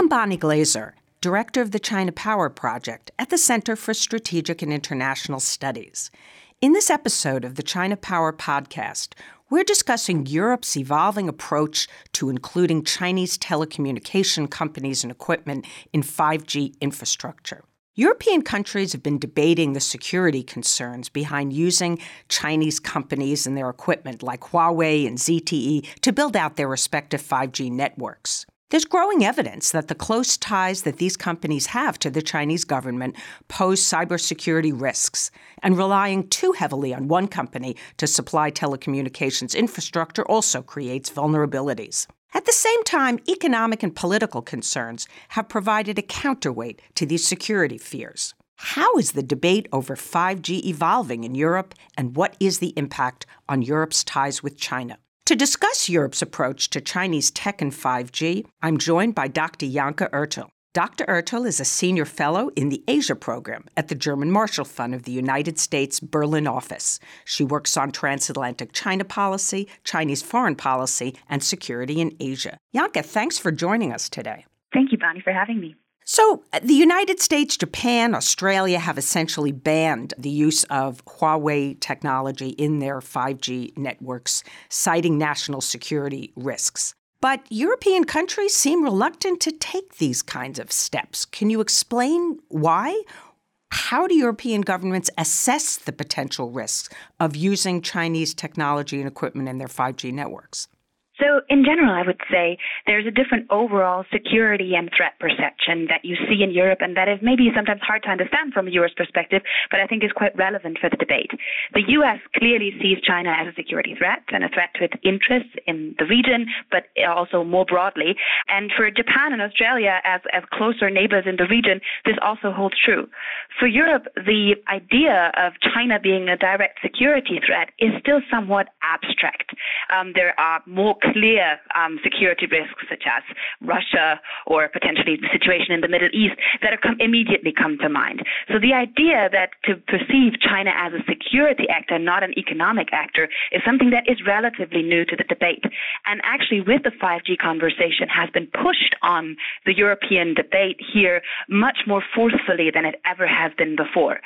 I'm Bonnie Glaser, Director of the China Power Project at the Center for Strategic and International Studies. In this episode of the China Power Podcast, we're discussing Europe's evolving approach to including Chinese telecommunication companies and equipment in 5G infrastructure. European countries have been debating the security concerns behind using Chinese companies and their equipment like Huawei and ZTE to build out their respective 5G networks. There's growing evidence that the close ties that these companies have to the Chinese government pose cybersecurity risks, and relying too heavily on one company to supply telecommunications infrastructure also creates vulnerabilities. At the same time, economic and political concerns have provided a counterweight to these security fears. How is the debate over 5G evolving in Europe, and what is the impact on Europe's ties with China? To discuss Europe's approach to Chinese tech and 5G, I'm joined by Dr. Janka Oertel. Dr. Oertel is a senior fellow in the Asia program at the German Marshall Fund of the United States Berlin office. She works on transatlantic China policy, Chinese foreign policy, and security in Asia. Janka, thanks for joining us today. Thank you, Bonnie, for having me. So, uh, the United States, Japan, Australia have essentially banned the use of Huawei technology in their 5G networks, citing national security risks. But European countries seem reluctant to take these kinds of steps. Can you explain why? How do European governments assess the potential risks of using Chinese technology and equipment in their 5G networks? So, in general, I would say there's a different overall security and threat perception that you see in Europe, and that is maybe sometimes hard to understand from a U.S. perspective, but I think is quite relevant for the debate. The U.S. clearly sees China as a security threat and a threat to its interests in the region, but also more broadly. And for Japan and Australia, as, as closer neighbors in the region, this also holds true. For Europe, the idea of China being a direct security threat is still somewhat abstract. Um, there are more clear um, security risks such as Russia or potentially the situation in the Middle East that come, immediately come to mind. So the idea that to perceive China as a security actor, not an economic actor, is something that is relatively new to the debate. And actually, with the 5G conversation, has been pushed on the European debate here much more forcefully than it ever has been before.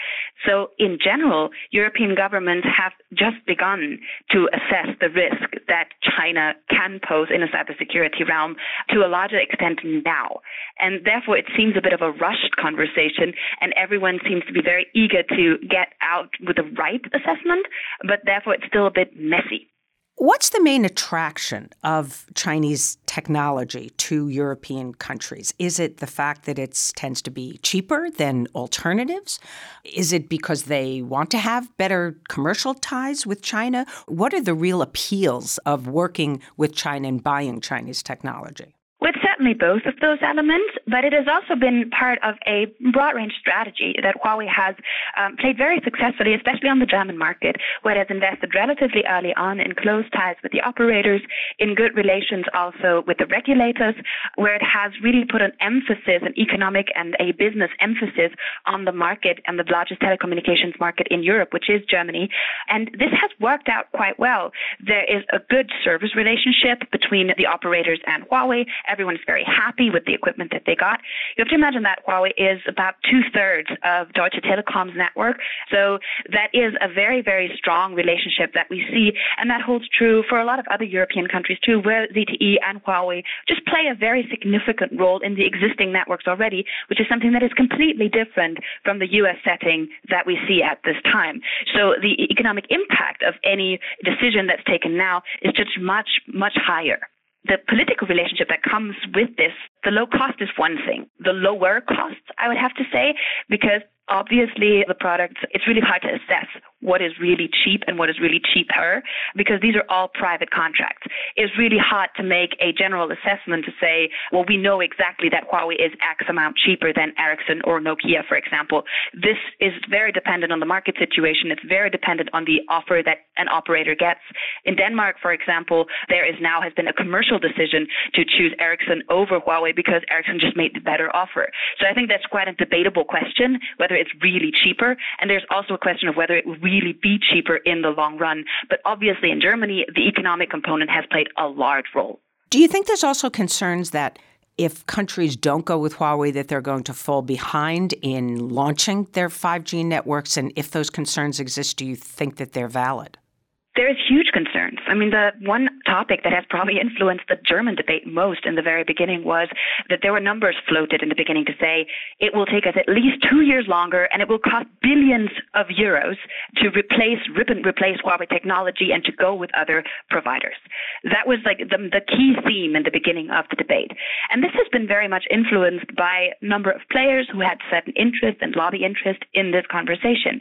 So in general, European governments have just begun to assess the risk that China can pose in a cybersecurity realm to a larger extent now. And therefore, it seems a bit of a rushed conversation, and everyone seems to be very eager to get out with the right assessment, but therefore, it's still a bit messy. What's the main attraction of Chinese technology to European countries? Is it the fact that it tends to be cheaper than alternatives? Is it because they want to have better commercial ties with China? What are the real appeals of working with China and buying Chinese technology? It's certainly both of those elements, but it has also been part of a broad range strategy that Huawei has um, played very successfully, especially on the German market, where it has invested relatively early on in close ties with the operators, in good relations also with the regulators, where it has really put an emphasis, an economic and a business emphasis on the market and the largest telecommunications market in Europe, which is Germany. And this has worked out quite well. There is a good service relationship between the operators and Huawei Everyone is very happy with the equipment that they got. You have to imagine that Huawei is about two thirds of Deutsche Telekom's network. So that is a very, very strong relationship that we see. And that holds true for a lot of other European countries too, where ZTE and Huawei just play a very significant role in the existing networks already, which is something that is completely different from the US setting that we see at this time. So the economic impact of any decision that's taken now is just much, much higher the political relationship that comes with this, the low cost is one thing. The lower cost, I would have to say, because obviously the products, it's really hard to assess what is really cheap and what is really cheaper because these are all private contracts. It's really hard to make a general assessment to say, well, we know exactly that Huawei is X amount cheaper than Ericsson or Nokia, for example. This is very dependent on the market situation. It's very dependent on the offer that an operator gets. In Denmark, for example, there is now has been a commercial decision to choose Ericsson over Huawei because Ericsson just made the better offer. So I think that's quite a debatable question, whether it's really cheaper. And there's also a question of whether it really really be cheaper in the long run. But obviously, in Germany, the economic component has played a large role. Do you think there's also concerns that if countries don't go with Huawei, that they're going to fall behind in launching their 5G networks? And if those concerns exist, do you think that they're valid? There's huge concerns. I mean, the one topic that has probably influenced the German debate most in the very beginning was that there were numbers floated in the beginning to say it will take us at least two years longer and it will cost billions of euros to replace, rip and replace Huawei technology and to go with other providers. That was like the, the key theme in the beginning of the debate. And this has been very much influenced by a number of players who had certain interest and lobby interest in this conversation.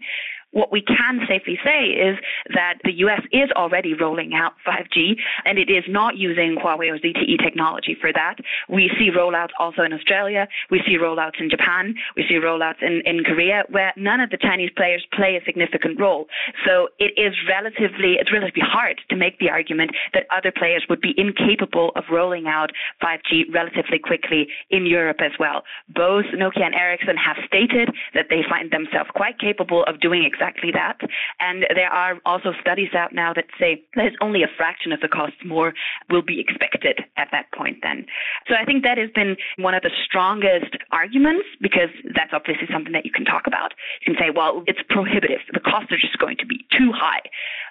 What we can safely say is that the US is already rolling out 5G and it is not using Huawei or ZTE technology for that. We see rollouts also in Australia. We see rollouts in Japan. We see rollouts in, in Korea where none of the Chinese players play a significant role. So it is relatively, it's relatively hard to make the argument that other players would be incapable of rolling out 5G relatively quickly in Europe as well. Both Nokia and Ericsson have stated that they find themselves quite capable of doing exactly exactly that. And there are also studies out now that say there's only a fraction of the costs more will be expected at that point then. So I think that has been one of the strongest arguments because that's obviously something that you can talk about. You can say, well, it's prohibitive. The costs are just going to be too high.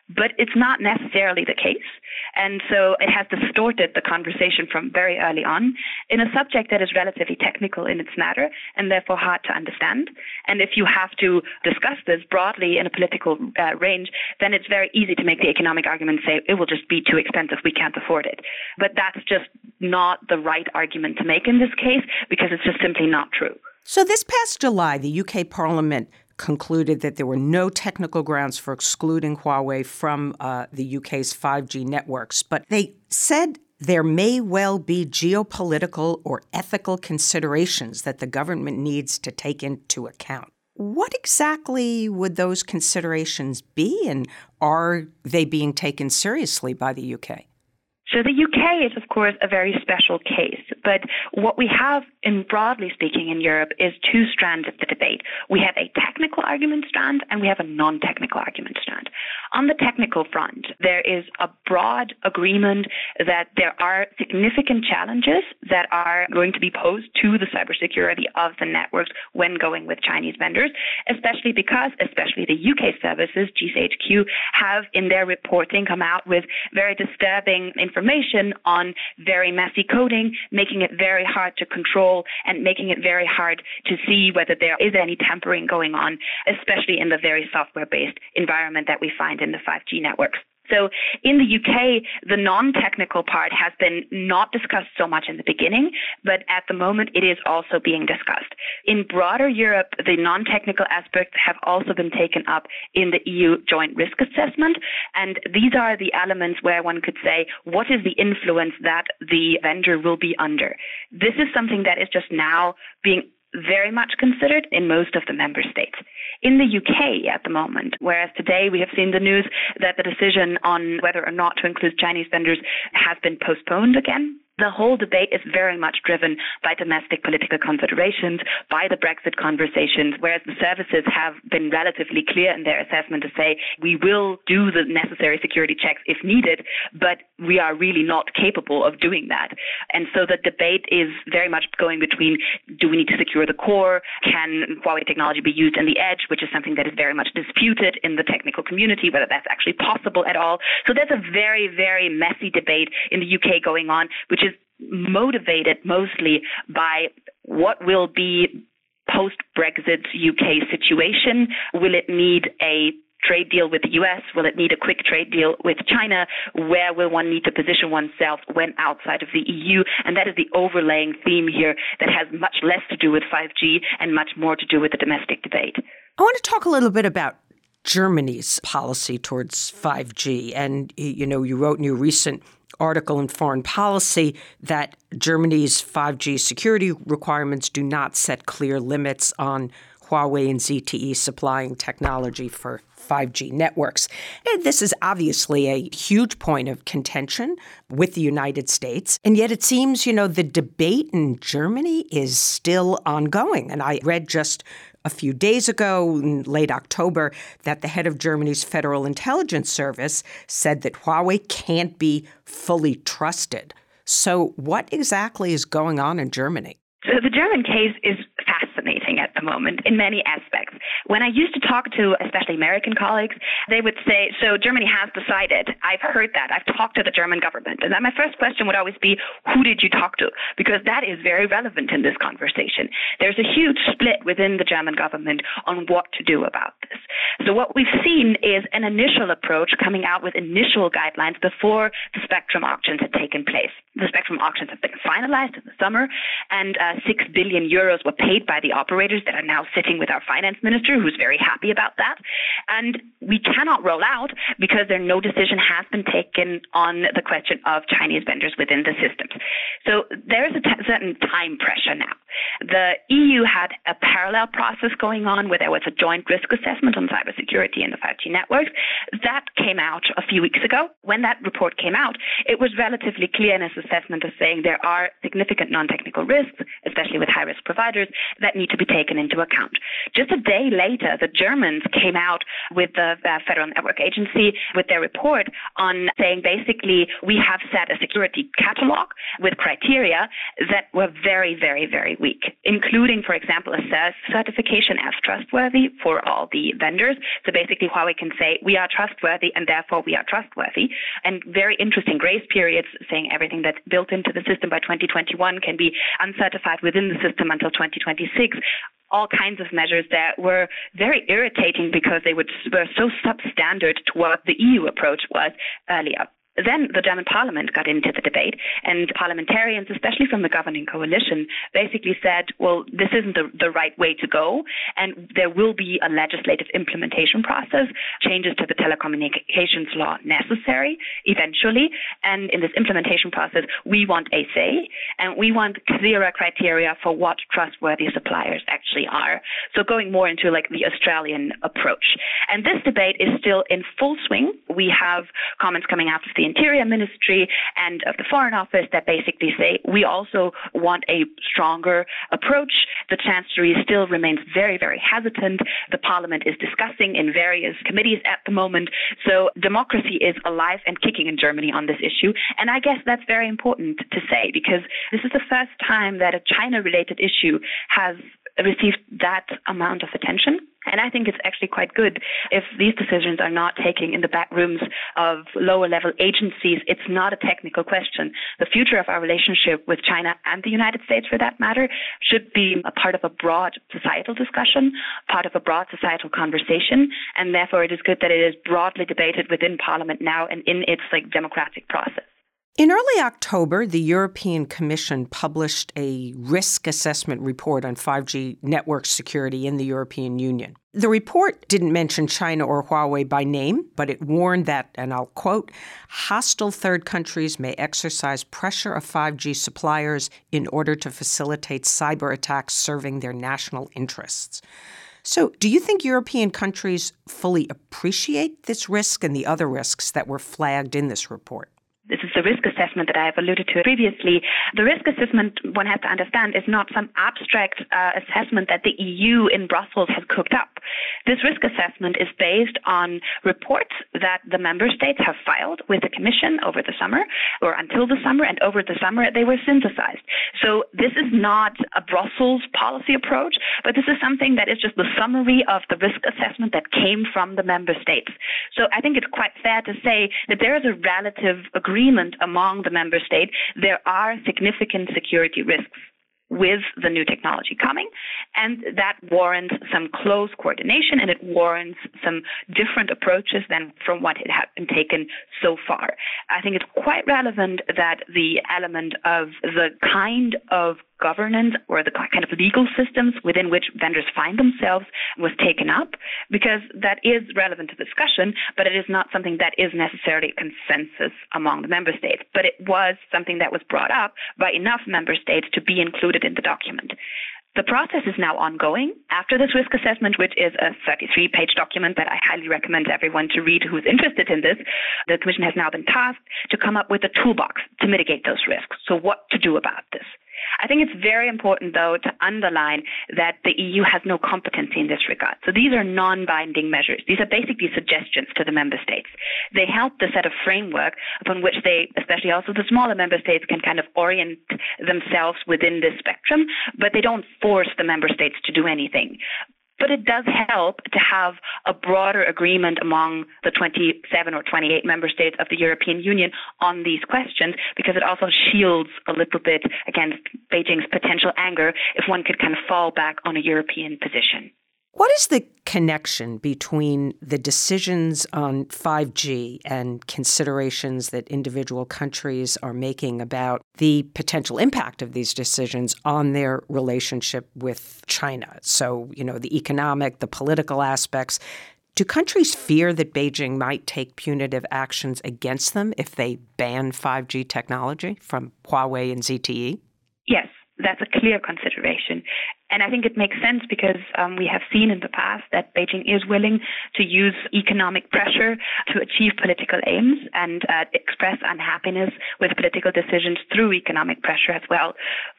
But it's not necessarily the case. And so it has distorted the conversation from very early on in a subject that is relatively technical in its matter and therefore hard to understand. And if you have to discuss this broadly in a political uh, range, then it's very easy to make the economic argument say it will just be too expensive, we can't afford it. But that's just not the right argument to make in this case because it's just simply not true. So, this past July, the UK Parliament concluded that there were no technical grounds for excluding Huawei from uh, the UK's 5G networks, but they said there may well be geopolitical or ethical considerations that the government needs to take into account. What exactly would those considerations be, and are they being taken seriously by the UK? So the UK is, of course, a very special case. But what we have, in broadly speaking, in Europe is two strands of the debate. We have a technical argument strand and we have a non-technical argument strand. On the technical front, there is a broad agreement that there are significant challenges that are going to be posed to the cybersecurity of the networks when going with Chinese vendors, especially because, especially the UK services, GCHQ, have in their reporting come out with very disturbing information on very messy coding, making it very hard to control and making it very hard to see whether there is any tampering going on, especially in the very software based environment that we find in the 5G networks. So in the UK, the non-technical part has been not discussed so much in the beginning, but at the moment it is also being discussed. In broader Europe, the non-technical aspects have also been taken up in the EU joint risk assessment. And these are the elements where one could say, what is the influence that the vendor will be under? This is something that is just now being very much considered in most of the member states. In the UK at the moment, whereas today we have seen the news that the decision on whether or not to include Chinese vendors has been postponed again the whole debate is very much driven by domestic political considerations, by the Brexit conversations, whereas the services have been relatively clear in their assessment to say we will do the necessary security checks if needed, but we are really not capable of doing that. And so the debate is very much going between do we need to secure the core? Can Huawei technology be used in the edge, which is something that is very much disputed in the technical community, whether that's actually possible at all. So there's a very, very messy debate in the UK going on, which is motivated mostly by what will be post Brexit UK situation. Will it need a trade deal with the US? Will it need a quick trade deal with China? Where will one need to position oneself when outside of the EU? And that is the overlaying theme here that has much less to do with 5G and much more to do with the domestic debate. I want to talk a little bit about Germany's policy towards 5G. And, you know, you wrote in your recent article in Foreign Policy that Germany's 5G security requirements do not set clear limits on Huawei and ZTE supplying technology for 5G networks. And this is obviously a huge point of contention with the United States. And yet it seems, you know, the debate in Germany is still ongoing. And I read just a few days ago, in late October, that the head of Germany's Federal Intelligence Service said that Huawei can't be fully trusted. So, what exactly is going on in Germany? So, the German case is fascinating at the moment in many aspects. When I used to talk to especially American colleagues, they would say, So Germany has decided. I've heard that. I've talked to the German government. And then my first question would always be, Who did you talk to? Because that is very relevant in this conversation. There's a huge split within the German government on what to do about this. So what we've seen is an initial approach coming out with initial guidelines before the spectrum auctions had taken place. The spectrum auctions have been finalized in the summer, and uh, six billion euros were paid by the operators that are now sitting with our finance minister, who's very happy about that. And we cannot roll out because there no decision has been taken on the question of Chinese vendors within the systems. So there is a t- certain time pressure now. The EU had a parallel process going on where there was a joint risk assessment on cybersecurity in the 5G networks. That came out a few weeks ago. When that report came out, it was relatively clear in its assessment of saying there are significant non-technical risks, especially with high-risk providers, that need to be taken into account. Just a day later, the Germans came out with the uh, Federal Network Agency with their report on saying basically we have set a security catalog with criteria that were very, very, very weak, including, for example, a certification as trustworthy for all the vendors. So basically, Huawei can say we are trustworthy and therefore we are trustworthy. And very interesting grace periods saying everything that's built into the system by 2021 can be uncertified within the system until 2026 all kinds of measures that were very irritating because they were so substandard to what the EU approach was earlier. Then the German parliament got into the debate, and parliamentarians, especially from the governing coalition, basically said, well, this isn't the, the right way to go, and there will be a legislative implementation process, changes to the telecommunications law necessary eventually. And in this implementation process, we want a say, and we want clearer criteria for what trustworthy suppliers actually are. So going more into like the Australian approach. And this debate is still in full swing. We have comments coming out of the the Interior Ministry and of the Foreign Office that basically say we also want a stronger approach. The Chancellery still remains very, very hesitant. The Parliament is discussing in various committees at the moment. So democracy is alive and kicking in Germany on this issue. And I guess that's very important to say because this is the first time that a China related issue has received that amount of attention. And I think it's actually quite good if these decisions are not taking in the back rooms of lower level agencies. It's not a technical question. The future of our relationship with China and the United States, for that matter, should be a part of a broad societal discussion, part of a broad societal conversation. And therefore, it is good that it is broadly debated within Parliament now and in its like democratic process. In early October, the European Commission published a risk assessment report on 5G network security in the European Union. The report didn't mention China or Huawei by name, but it warned that, and I'll quote, hostile third countries may exercise pressure of 5G suppliers in order to facilitate cyber attacks serving their national interests. So, do you think European countries fully appreciate this risk and the other risks that were flagged in this report? The risk assessment that I have alluded to previously. The risk assessment, one has to understand, is not some abstract uh, assessment that the EU in Brussels has cooked up. This risk assessment is based on reports that the member states have filed with the Commission over the summer or until the summer, and over the summer they were synthesized. So this is not a Brussels policy approach, but this is something that is just the summary of the risk assessment that came from the member states. So I think it's quite fair to say that there is a relative agreement among the member states, there are significant security risks with the new technology coming. And that warrants some close coordination and it warrants some different approaches than from what it had been taken so far. I think it's quite relevant that the element of the kind of governance or the kind of legal systems within which vendors find themselves was taken up because that is relevant to discussion, but it is not something that is necessarily consensus among the member states. But it was something that was brought up by enough member states to be included in the document. The process is now ongoing after this risk assessment, which is a 33 page document that I highly recommend everyone to read who's interested in this. The Commission has now been tasked to come up with a toolbox to mitigate those risks. So, what to do about this? I think it's very important, though, to underline that the EU has no competency in this regard. So these are non binding measures. These are basically suggestions to the member states. They help to set a framework upon which they, especially also the smaller member states, can kind of orient themselves within this spectrum, but they don't force the member states to do anything. But it does help to have a broader agreement among the 27 or 28 member states of the European Union on these questions because it also shields a little bit against Beijing's potential anger if one could kind of fall back on a European position. What is the connection between the decisions on 5G and considerations that individual countries are making about the potential impact of these decisions on their relationship with China? So, you know, the economic, the political aspects. Do countries fear that Beijing might take punitive actions against them if they ban 5G technology from Huawei and ZTE? Yes, that's a clear consideration. And I think it makes sense because um, we have seen in the past that Beijing is willing to use economic pressure to achieve political aims and uh, express unhappiness with political decisions through economic pressure as well.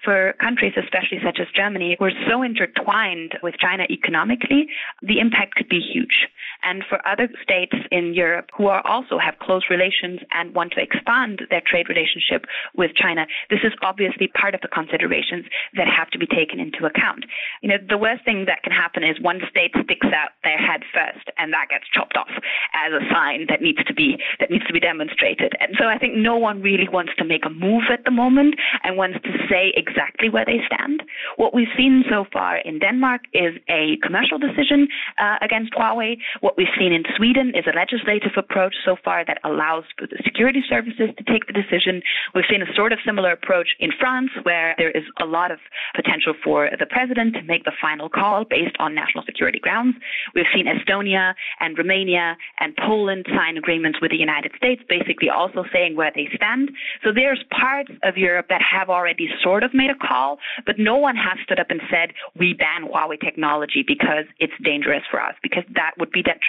For countries, especially such as Germany, who are so intertwined with China economically, the impact could be huge. And for other states in Europe who are also have close relations and want to expand their trade relationship with China, this is obviously part of the considerations that have to be taken into account. You know, the worst thing that can happen is one state sticks out their head first, and that gets chopped off as a sign that needs to be that needs to be demonstrated. And so I think no one really wants to make a move at the moment and wants to say exactly where they stand. What we've seen so far in Denmark is a commercial decision uh, against Huawei. What we've seen in Sweden is a legislative approach so far that allows for the security services to take the decision. We've seen a sort of similar approach in France, where there is a lot of potential for the president to make the final call based on national security grounds. We've seen Estonia and Romania and Poland sign agreements with the United States, basically also saying where they stand. So there's parts of Europe that have already sort of made a call, but no one has stood up and said, we ban Huawei technology because it's dangerous for us, because that would be detrimental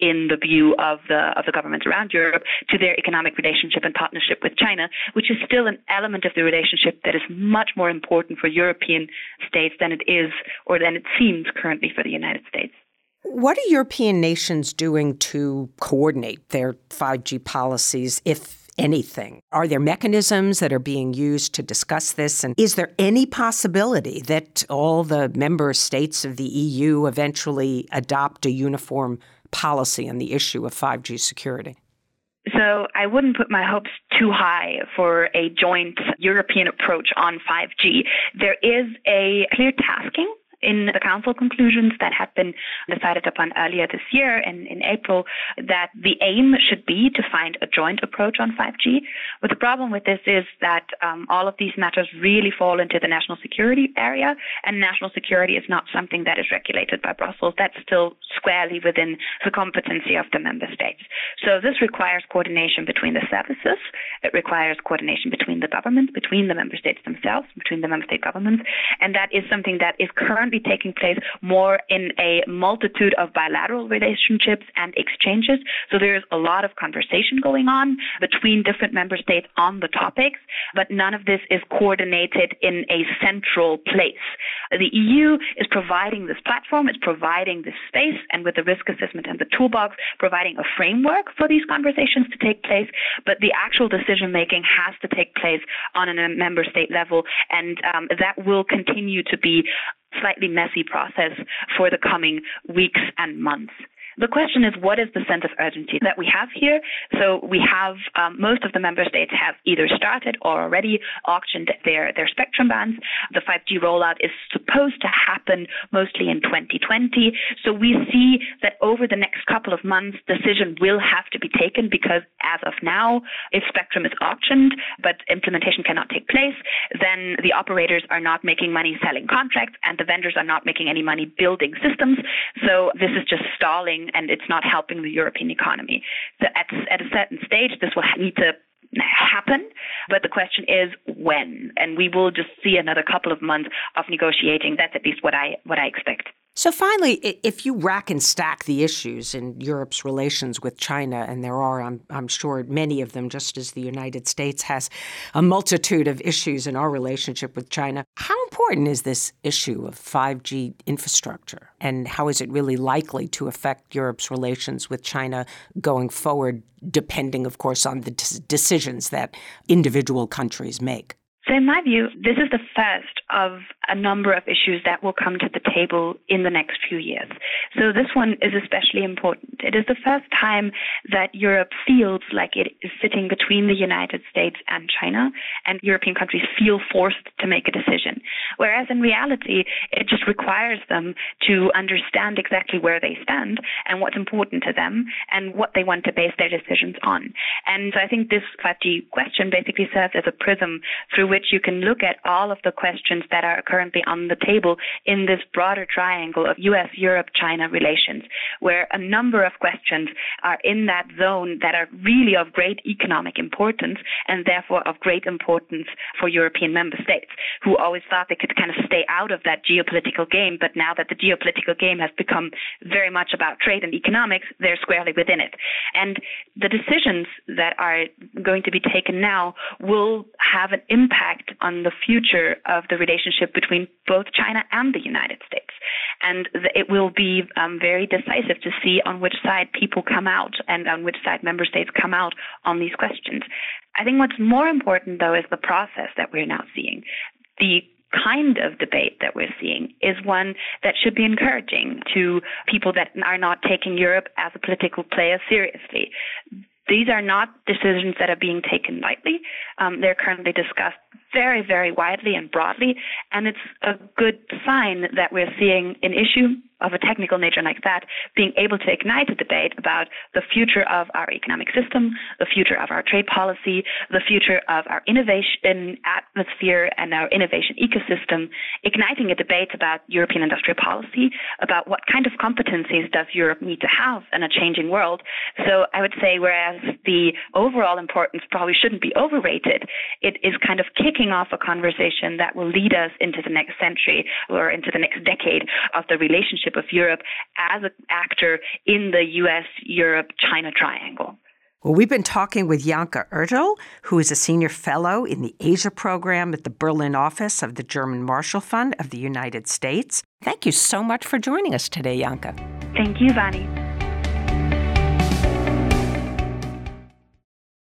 in the view of the of the governments around Europe to their economic relationship and partnership with China, which is still an element of the relationship that is much more important for European states than it is or than it seems currently for the United States. What are European nations doing to coordinate their 5G policies, if anything? Are there mechanisms that are being used to discuss this? And is there any possibility that all the member states of the EU eventually adopt a uniform policy on the issue of 5G security? So I wouldn't put my hopes too high for a joint European approach on 5G. There is a clear tasking in the council conclusions that had been decided upon earlier this year in, in April that the aim should be to find a joint approach on 5G. But the problem with this is that um, all of these matters really fall into the national security area, and national security is not something that is regulated by Brussels. That's still squarely within the competency of the member states. So this requires coordination between the services. It requires coordination between the governments, between the member states themselves, between the member state governments, and that is something that is currently currently taking place more in a multitude of bilateral relationships and exchanges. So there's a lot of conversation going on between different member states on the topics, but none of this is coordinated in a central place. The EU is providing this platform, it's providing this space, and with the risk assessment and the toolbox, providing a framework for these conversations to take place. But the actual decision making has to take place on a member state level, and um, that will continue to be slightly messy process for the coming weeks and months. The question is, what is the sense of urgency that we have here? So we have um, most of the member states have either started or already auctioned their their spectrum bands. The 5G rollout is supposed to happen mostly in 2020. So we see that over the next couple of months, decision will have to be taken because as of now, if spectrum is auctioned but implementation cannot take place, then the operators are not making money selling contracts and the vendors are not making any money building systems. So this is just stalling and it's not helping the European economy. So at, at a certain stage, this will need to happen, but the question is when, and we will just see another couple of months of negotiating. That's at least what I what I expect. So, finally, if you rack and stack the issues in Europe's relations with China, and there are, I'm, I'm, sure, many of them, just as the United States has a multitude of issues in our relationship with China, how important is this issue of 5G infrastructure? And how is it really likely to affect Europe's relations with China going forward, depending, of course, on the decisions that individual countries make? So, in my view, this is the first of a number of issues that will come to the table in the next few years. So, this one is especially important. It is the first time that Europe feels like it is sitting between the United States and China, and European countries feel forced to make a decision. Whereas in reality, it just requires them to understand exactly where they stand and what's important to them and what they want to base their decisions on. And so I think this 5G question basically serves as a prism through which which you can look at all of the questions that are currently on the table in this broader triangle of US, Europe, China relations, where a number of questions are in that zone that are really of great economic importance and therefore of great importance for European member states who always thought they could kind of stay out of that geopolitical game. But now that the geopolitical game has become very much about trade and economics, they're squarely within it. And the decisions that are going to be taken now will have an impact impact on the future of the relationship between both China and the United States. And it will be um, very decisive to see on which side people come out and on which side member states come out on these questions. I think what's more important, though, is the process that we're now seeing. The kind of debate that we're seeing is one that should be encouraging to people that are not taking Europe as a political player seriously. These are not decisions that are being taken lightly. Um, they're currently discussed very, very widely and broadly, and it's a good sign that we're seeing an issue of a technical nature like that, being able to ignite a debate about the future of our economic system, the future of our trade policy, the future of our innovation atmosphere and our innovation ecosystem, igniting a debate about European industrial policy, about what kind of competencies does Europe need to have in a changing world. So I would say, whereas the overall importance probably shouldn't be overrated, it is kind of kicking off a conversation that will lead us into the next century or into the next decade of the relationship of Europe as an actor in the US Europe China triangle. Well, we've been talking with Janka Oertel, who is a senior fellow in the Asia program at the Berlin office of the German Marshall Fund of the United States. Thank you so much for joining us today, Janka. Thank you, Bonnie.